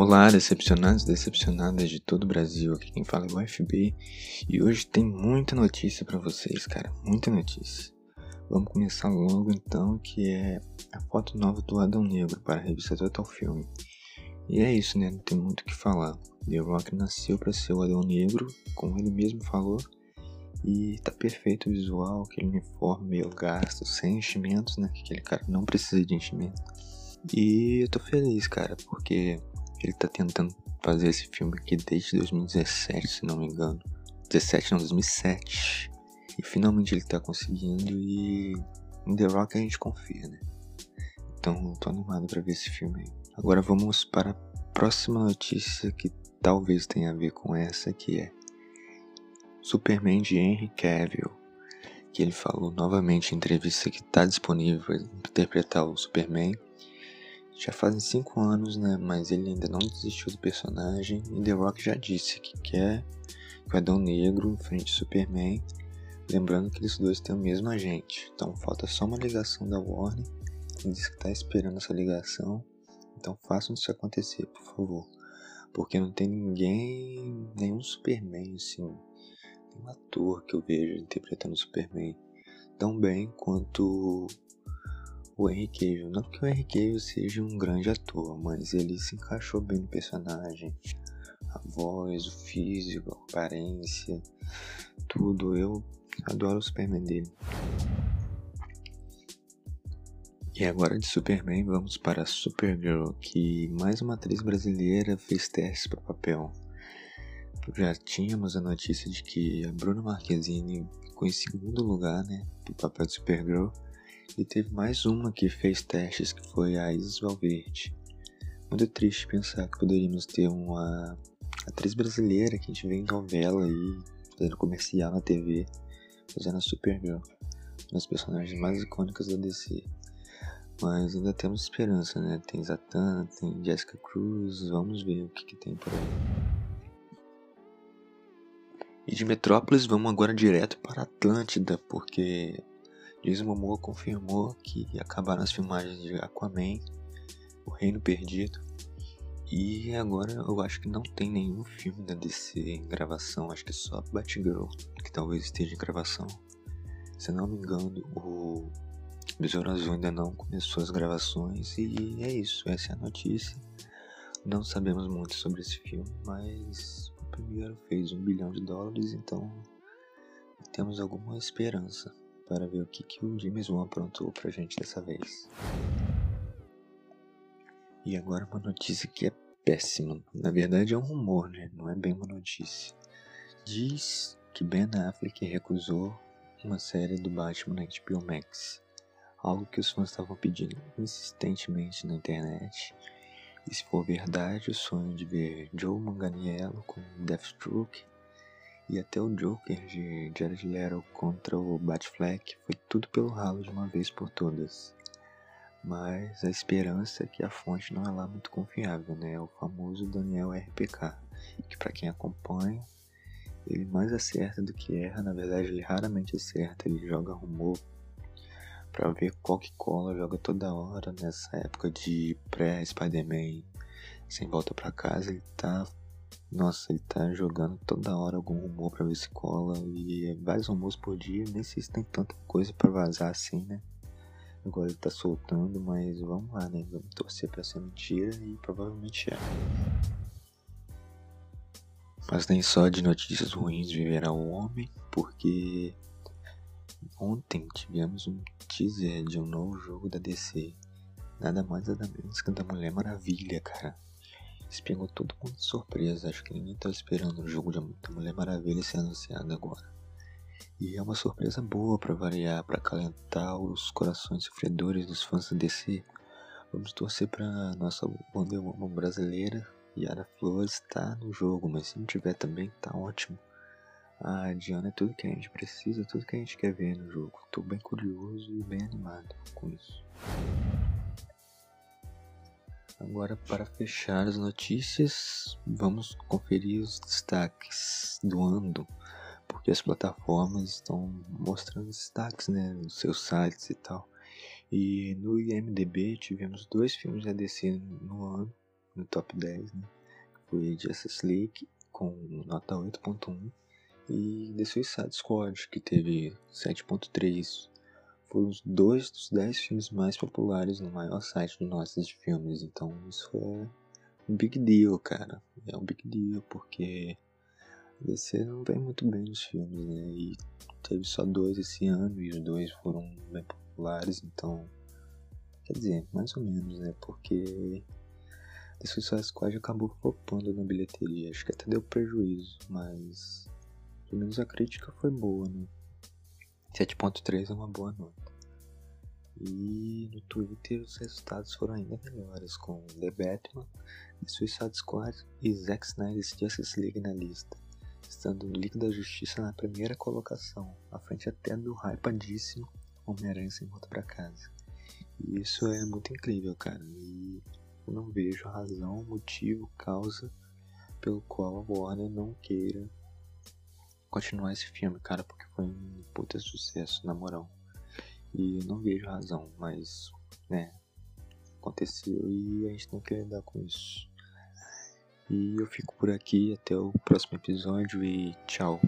Olá, decepcionados e decepcionadas de todo o Brasil. Aqui quem fala é o FB e hoje tem muita notícia para vocês, cara, muita notícia. Vamos começar logo então, que é a foto nova do Adão Negro para a revista Total Film. E é isso, né? Não tem muito o que falar. The Rock nasceu para ser o Adão Negro, como ele mesmo falou, e tá perfeito o visual, aquele uniforme meio gasto, sem enchimentos, né? Aquele cara não precisa de enchimento. E eu tô feliz, cara, porque ele tá tentando fazer esse filme aqui desde 2017, se não me engano. 17 não, 2007. E finalmente ele tá conseguindo e em The Rock a gente confia, né? Então tô animado para ver esse filme aí. Agora vamos para a próxima notícia que talvez tenha a ver com essa, que é Superman de Henry Cavill, que ele falou novamente em entrevista que está disponível para interpretar o Superman já fazem 5 anos, né? Mas ele ainda não desistiu do personagem. E The Rock já disse que quer que o Adão Negro enfrente Superman. Lembrando que eles dois têm o mesmo agente. Então falta só uma ligação da Warner. Ele disse que está esperando essa ligação. Então façam isso acontecer, por favor. Porque não tem ninguém, nenhum Superman, assim, nenhum ator que eu vejo interpretando Superman tão bem quanto o Henry Cavill. Não que o Henry Cavill seja um grande ator, mas ele se encaixou bem no personagem. A voz, o físico, a aparência, tudo. Eu adoro o Superman dele. E agora de Superman vamos para Supergirl, que mais uma atriz brasileira fez testes para o papel. Já tínhamos a notícia de que a Bruna Marquezine ficou em segundo lugar, né, para o papel de Supergirl, e teve mais uma que fez testes, que foi a Isis Valverde. Muito triste pensar que poderíamos ter uma atriz brasileira que a gente vê em novela aí, fazendo comercial na TV, fazendo a Supergirl, uma das personagens mais icônicas da DC. Mas ainda temos esperança, né? Tem Zatanna, tem Jessica Cruz, vamos ver o que, que tem por aí. E de Metrópolis vamos agora direto para Atlântida, porque Jason Momoa confirmou que acabaram as filmagens de Aquaman, O Reino Perdido. E agora eu acho que não tem nenhum filme da DC em gravação, acho que é só Batgirl que talvez esteja em gravação. Se não me engano, o Besouro Azul ainda não começou as gravações e é isso, essa é a notícia. Não sabemos muito sobre esse filme, mas o primeiro fez um bilhão de dólares, então temos alguma esperança para ver o que, que o James Wan aprontou pra gente dessa vez. E agora uma notícia que é péssima. Na verdade é um rumor, né? Não é bem uma notícia. Diz que Ben Affleck recusou uma série do Batman na HBO Max. Algo que os fãs estavam pedindo insistentemente na internet. E se for verdade, o sonho de ver Joe Manganiello com Deathstroke e até o Joker de Jared Leto contra o Batfleck foi tudo pelo ralo de uma vez por todas. Mas a esperança é que a fonte não é lá muito confiável, né? É o famoso Daniel RPK, que para quem acompanha, ele mais acerta do que erra, na verdade ele raramente acerta, ele joga rumor para ver qual que cola, joga toda hora nessa época de pré-Spider-Man sem volta para casa, ele tá nossa, ele tá jogando toda hora algum rumor pra ver se cola. E é vários rumores por dia. Nem sei se tem tanta coisa pra vazar assim, né? Agora ele tá soltando, mas vamos lá, né? Vamos torcer pra ser mentira e provavelmente é. Mas nem só de notícias ruins viverá o homem, porque ontem tivemos um teaser de um novo jogo da DC. Nada mais nada menos que da Mulher Maravilha, cara. Isso pegou todo mundo de surpresa. Acho que ninguém estava esperando o jogo de Mulher Maravilha ser anunciado agora. E é uma surpresa boa para variar, para acalentar os corações sofredores dos fãs da DC. Vamos torcer para nossa Wonder Woman brasileira, Yara Flores, estar tá no jogo, mas se não tiver também, tá ótimo. A Diana é tudo que a gente precisa, tudo que a gente quer ver no jogo. Tô bem curioso e bem animado com isso. Agora, para fechar as notícias, vamos conferir os destaques do ano, porque as plataformas estão mostrando destaques né, nos seus sites e tal. E no IMDB tivemos dois filmes da DC no ano, no top 10, né? Foi Justice League com nota 8.1 e The Suicide Squad, que teve 7.3. Foram os dois dos 10 filmes mais populares no maior site do nosso de filmes, então isso é um big deal, cara. É um big deal porque DC não vem muito bem nos filmes, né? E teve só dois esse ano e os dois foram bem populares, então. Quer dizer, mais ou menos, né? Porque The Suicide Squad acabou flopando na bilheteria. Acho que até deu prejuízo, mas. Pelo menos a crítica foi boa, né? 7.3 é uma boa nota. E no Twitter os resultados foram ainda melhores, com The Batman, The Suicide Squad e Zack Snyder's Justice League na lista estando o Liga da Justiça na primeira colocação, à frente até do hypadíssimo Homem-Aranha sem volta para casa. E isso é muito incrível, cara. E eu não vejo razão, motivo, causa pelo qual a Warner não queira continuar esse filme, cara, porque foi um puta sucesso, na moral. E não vejo razão, mas, né, aconteceu e a gente tem que lidar com isso. E eu fico por aqui, até o próximo episódio e tchau.